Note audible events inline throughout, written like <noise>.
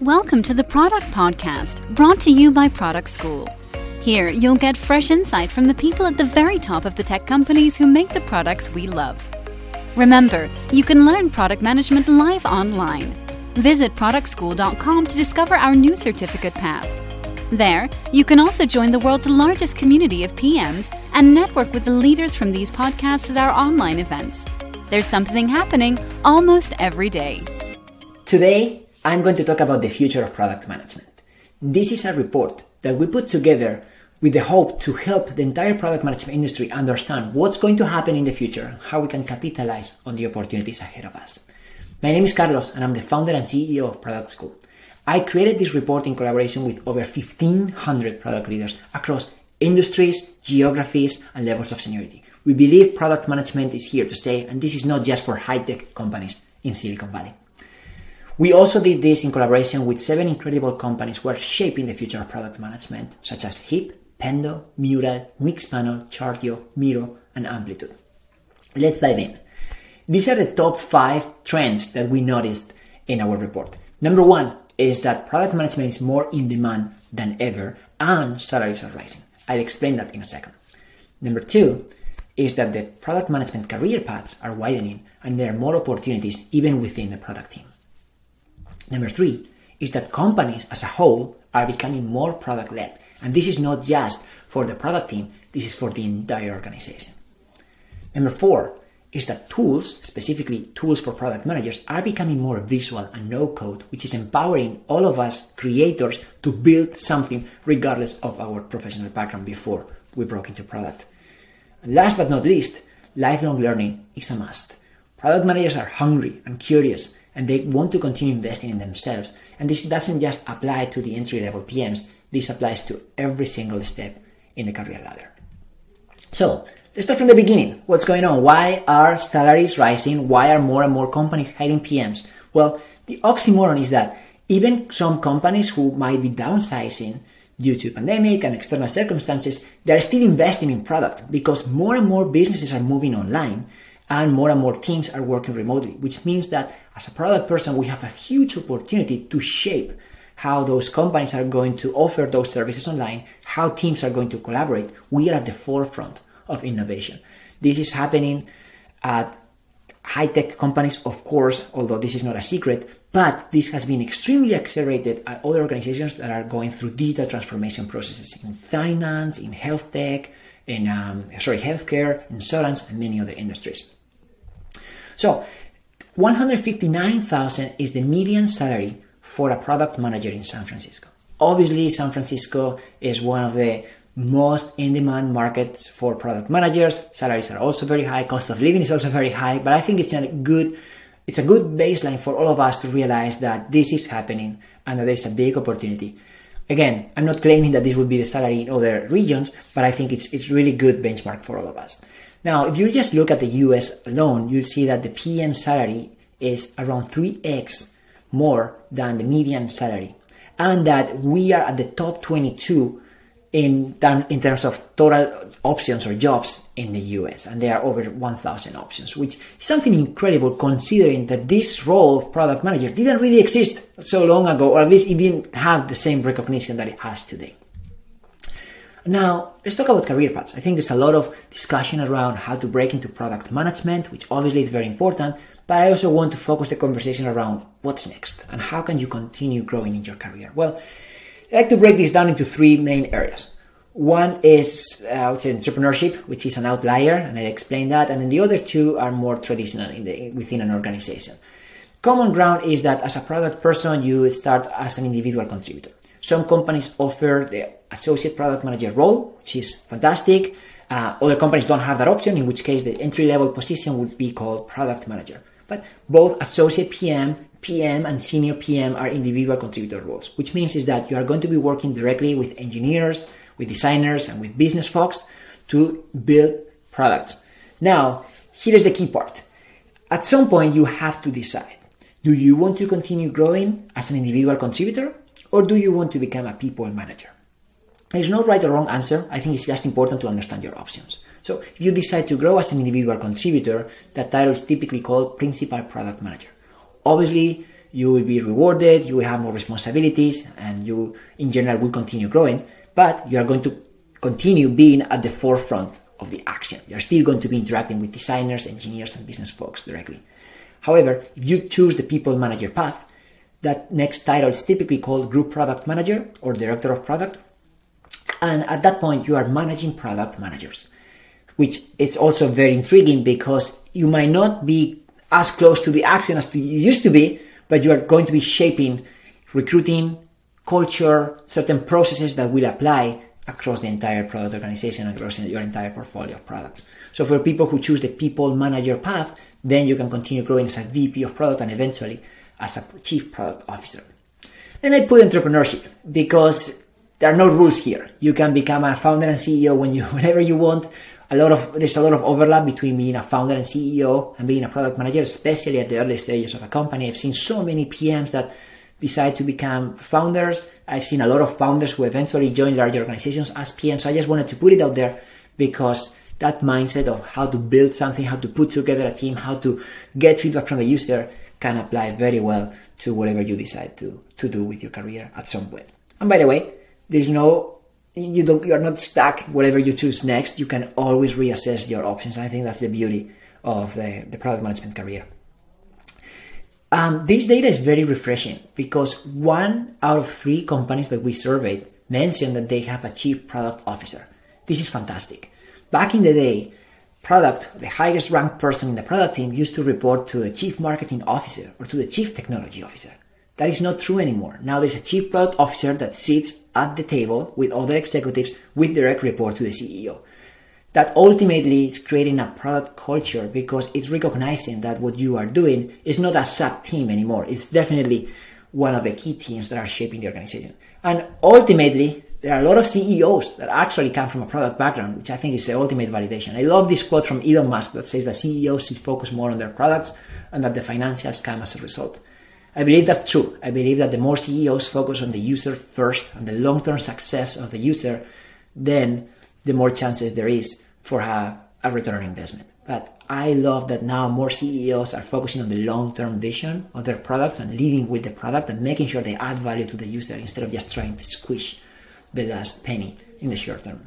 Welcome to the Product Podcast, brought to you by Product School. Here, you'll get fresh insight from the people at the very top of the tech companies who make the products we love. Remember, you can learn product management live online. Visit productschool.com to discover our new certificate path. There, you can also join the world's largest community of PMs and network with the leaders from these podcasts at our online events. There's something happening almost every day. Today, I'm going to talk about the future of product management. This is a report that we put together with the hope to help the entire product management industry understand what's going to happen in the future, and how we can capitalize on the opportunities ahead of us. My name is Carlos and I'm the founder and CEO of Product School. I created this report in collaboration with over 1500 product leaders across industries, geographies, and levels of seniority. We believe product management is here to stay, and this is not just for high tech companies in Silicon Valley. We also did this in collaboration with seven incredible companies who are shaping the future of product management, such as Heap, Pendo, Mural, Mixpanel, Chartio, Miro, and Amplitude. Let's dive in. These are the top five trends that we noticed in our report. Number one is that product management is more in demand than ever and salaries are rising. I'll explain that in a second. Number two is that the product management career paths are widening and there are more opportunities even within the product team. Number three is that companies as a whole are becoming more product led. And this is not just for the product team, this is for the entire organization. Number four is that tools, specifically tools for product managers, are becoming more visual and no code, which is empowering all of us creators to build something regardless of our professional background before we broke into product. And last but not least, lifelong learning is a must. Product managers are hungry and curious and they want to continue investing in themselves. And this doesn't just apply to the entry level PMs, this applies to every single step in the career ladder. So, let's start from the beginning. What's going on? Why are salaries rising? Why are more and more companies hiring PMs? Well, the oxymoron is that even some companies who might be downsizing due to pandemic and external circumstances, they're still investing in product because more and more businesses are moving online and more and more teams are working remotely, which means that as a product person, we have a huge opportunity to shape how those companies are going to offer those services online, how teams are going to collaborate. We are at the forefront of innovation. This is happening at high tech companies, of course, although this is not a secret, but this has been extremely accelerated at other organizations that are going through digital transformation processes in finance, in health tech, in um, sorry, healthcare, insurance, and many other industries. So 159,000 is the median salary for a product manager in San Francisco. Obviously, San Francisco is one of the most in-demand markets for product managers. Salaries are also very high. Cost of living is also very high. But I think it's a good, it's a good baseline for all of us to realize that this is happening and that there's a big opportunity. Again, I'm not claiming that this would be the salary in other regions, but I think it's it's really good benchmark for all of us. Now, if you just look at the US alone, you'll see that the PM salary is around 3x more than the median salary, and that we are at the top 22 in, in terms of total options or jobs in the US, and there are over 1,000 options, which is something incredible considering that this role of product manager didn't really exist so long ago, or at least it didn't have the same recognition that it has today. Now, let's talk about career paths. I think there's a lot of discussion around how to break into product management, which obviously is very important, but I also want to focus the conversation around what's next and how can you continue growing in your career. Well, I like to break this down into three main areas. One is, uh, I would say, entrepreneurship, which is an outlier, and I explain that, and then the other two are more traditional the, within an organization. Common ground is that as a product person, you start as an individual contributor. Some companies offer the associate product manager role, which is fantastic. Uh, other companies don't have that option, in which case the entry level position would be called product manager. But both associate PM, PM, and senior PM are individual contributor roles, which means is that you are going to be working directly with engineers, with designers, and with business folks to build products. Now, here's the key part. At some point, you have to decide. Do you want to continue growing as an individual contributor or do you want to become a people manager? There's no right or wrong answer. I think it's just important to understand your options. So if you decide to grow as an individual contributor, that title is typically called principal product manager. Obviously, you will be rewarded, you will have more responsibilities, and you, in general, will continue growing. But you are going to continue being at the forefront of the action. You're still going to be interacting with designers, engineers, and business folks directly. However, if you choose the people manager path, that next title is typically called group product manager or director of product. And at that point, you are managing product managers, which it's also very intriguing because you might not be as close to the action as you used to be, but you are going to be shaping recruiting, culture, certain processes that will apply across the entire product organization, across your entire portfolio of products. So for people who choose the people manager path, then you can continue growing as a VP of product and eventually as a chief product officer. And I put entrepreneurship because there are no rules here. You can become a founder and CEO when you, <laughs> whenever you want. A lot of, there's a lot of overlap between being a founder and CEO and being a product manager, especially at the early stages of a company. I've seen so many PMs that decide to become founders. I've seen a lot of founders who eventually join large organizations as PMs. So I just wanted to put it out there because that mindset of how to build something, how to put together a team, how to get feedback from the user can apply very well to whatever you decide to, to do with your career at some point. And by the way, there's no, you don't, you're not stuck whatever you choose next. You can always reassess your options. And I think that's the beauty of the, the product management career. Um, this data is very refreshing because one out of three companies that we surveyed mentioned that they have a chief product officer. This is fantastic. Back in the day, product, the highest ranked person in the product team used to report to the chief marketing officer or to the chief technology officer. That is not true anymore. Now there's a chief product officer that sits at the table with other executives with direct report to the CEO. That ultimately is creating a product culture because it's recognizing that what you are doing is not a sub team anymore. It's definitely one of the key teams that are shaping the organization. And ultimately, there are a lot of CEOs that actually come from a product background, which I think is the ultimate validation. I love this quote from Elon Musk that says that CEOs should focus more on their products and that the financials come as a result. I believe that's true. I believe that the more CEOs focus on the user first and the long term success of the user, then the more chances there is for a, a return on investment. But I love that now more CEOs are focusing on the long term vision of their products and leading with the product and making sure they add value to the user instead of just trying to squish the last penny in the short term.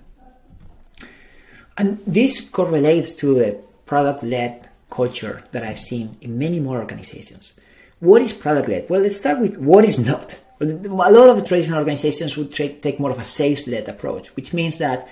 And this correlates to the product led culture that I've seen in many more organizations. What is product led? Well, let's start with what is not. A lot of traditional organizations would take more of a sales led approach, which means that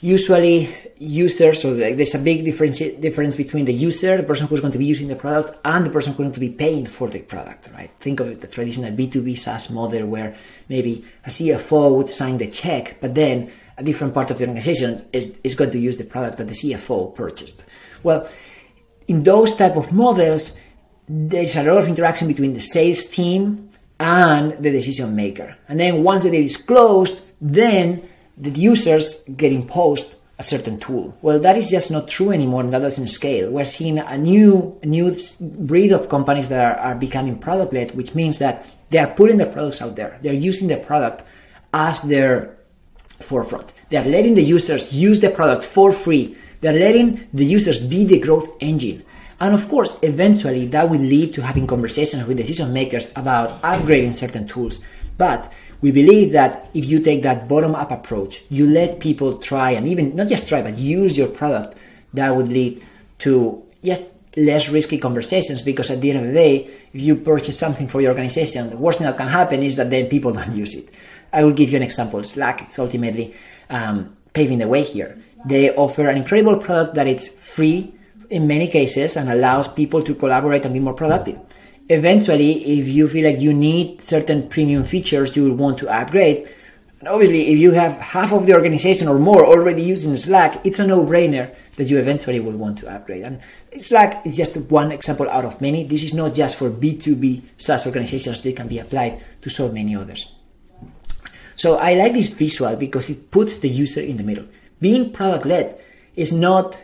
usually users so there's a big difference difference between the user the person who's going to be using the product and the person who's going to be paying for the product right? Think of it the traditional b2b saas model where maybe a cfo would sign the check but then a different part of the organization is, is going to use the product that the cfo purchased. Well in those type of models there's a lot of interaction between the sales team and the decision maker. And then once the deal is closed then the users get imposed a certain tool. Well, that is just not true anymore, and that doesn't scale. We're seeing a new, new breed of companies that are, are becoming product led, which means that they are putting their products out there. They're using the product as their forefront. They are letting the users use the product for free. They're letting the users be the growth engine. And of course, eventually that will lead to having conversations with decision makers about upgrading certain tools. But we believe that if you take that bottom up approach, you let people try and even not just try, but use your product, that would lead to just less risky conversations because at the end of the day, if you purchase something for your organization, the worst thing that can happen is that then people <laughs> don't use it. I will give you an example. Slack is ultimately um, paving the way here. They offer an incredible product that it's free in many cases and allows people to collaborate and be more productive eventually, if you feel like you need certain premium features, you want to upgrade. And obviously, if you have half of the organization or more already using Slack, it's a no-brainer that you eventually will want to upgrade. And Slack is just one example out of many. This is not just for B2B SaaS organizations, they can be applied to so many others. So I like this visual because it puts the user in the middle. Being product led is not,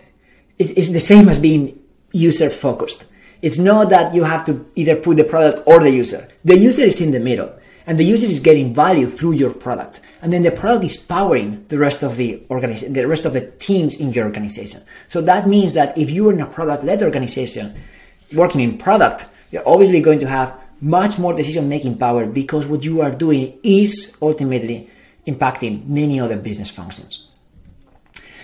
it's the same as being user focused. It's not that you have to either put the product or the user. The user is in the middle and the user is getting value through your product. And then the product is powering the rest of the organization, the rest of the teams in your organization. So that means that if you're in a product led organization working in product, you're obviously going to have much more decision making power because what you are doing is ultimately impacting many other business functions.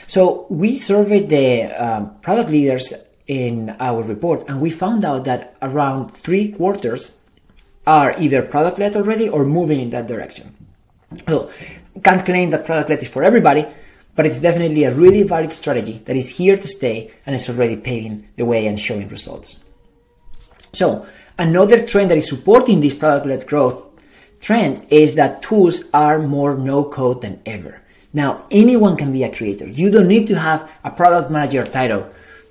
So we surveyed the um, product leaders in our report and we found out that around three quarters are either product led already or moving in that direction. So can't claim that product led is for everybody, but it's definitely a really valid strategy that is here to stay and is already paving the way and showing results. So another trend that is supporting this product led growth trend is that tools are more no code than ever. Now, anyone can be a creator. You don't need to have a product manager title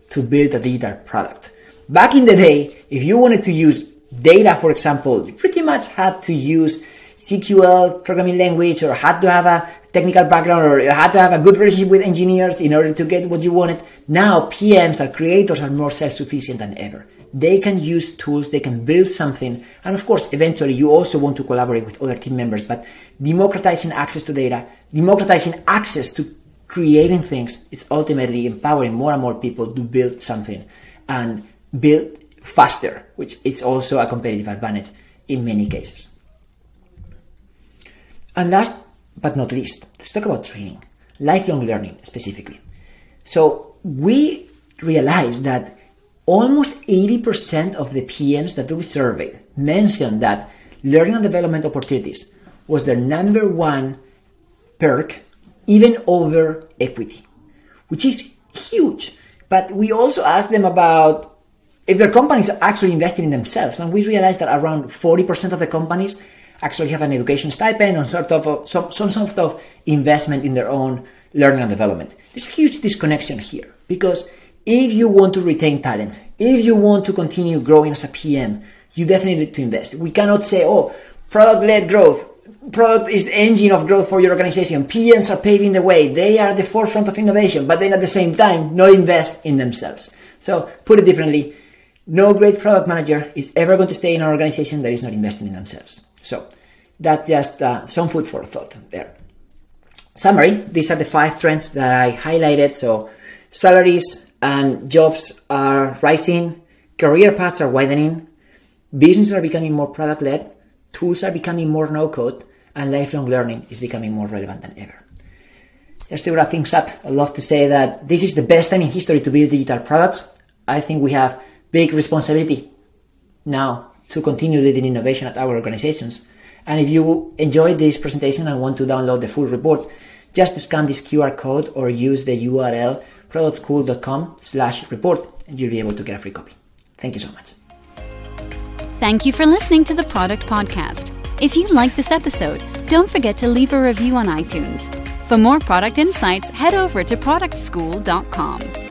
to build a digital product. Back in the day, if you wanted to use data, for example, you pretty much had to use SQL programming language or had to have a technical background or you had to have a good relationship with engineers in order to get what you wanted. Now PMs or creators are more self-sufficient than ever. They can use tools, they can build something. And of course, eventually you also want to collaborate with other team members, but democratizing access to data, democratizing access to creating things, is ultimately empowering more and more people to build something and build faster, which is also a competitive advantage in many cases. And last but not least, let's talk about training, lifelong learning specifically. So we realized that almost 80% of the PMs that we surveyed mentioned that learning and development opportunities was their number one perk, even over equity, which is huge. But we also asked them about if their companies are actually investing in themselves. And we realized that around 40% of the companies actually have an education stipend or sort of some, some sort of investment in their own learning and development. There's a huge disconnection here because if you want to retain talent, if you want to continue growing as a PM, you definitely need to invest. We cannot say, oh, product led growth. Product is the engine of growth for your organization. PMs are paving the way. They are the forefront of innovation, but then at the same time, not invest in themselves. So put it differently, no great product manager is ever going to stay in an organization that is not investing in themselves. So that's just uh, some food for thought there. Summary, these are the five trends that I highlighted. So salaries and jobs are rising, career paths are widening, businesses are becoming more product led, tools are becoming more no code, and lifelong learning is becoming more relevant than ever. Just to wrap things up, I'd love to say that this is the best time in history to build digital products. I think we have big responsibility now to continue leading innovation at our organizations. And if you enjoyed this presentation and want to download the full report, just scan this QR code or use the URL productschool.com slash report and you'll be able to get a free copy. Thank you so much. Thank you for listening to the Product Podcast. If you like this episode, don't forget to leave a review on iTunes. For more product insights, head over to productschool.com.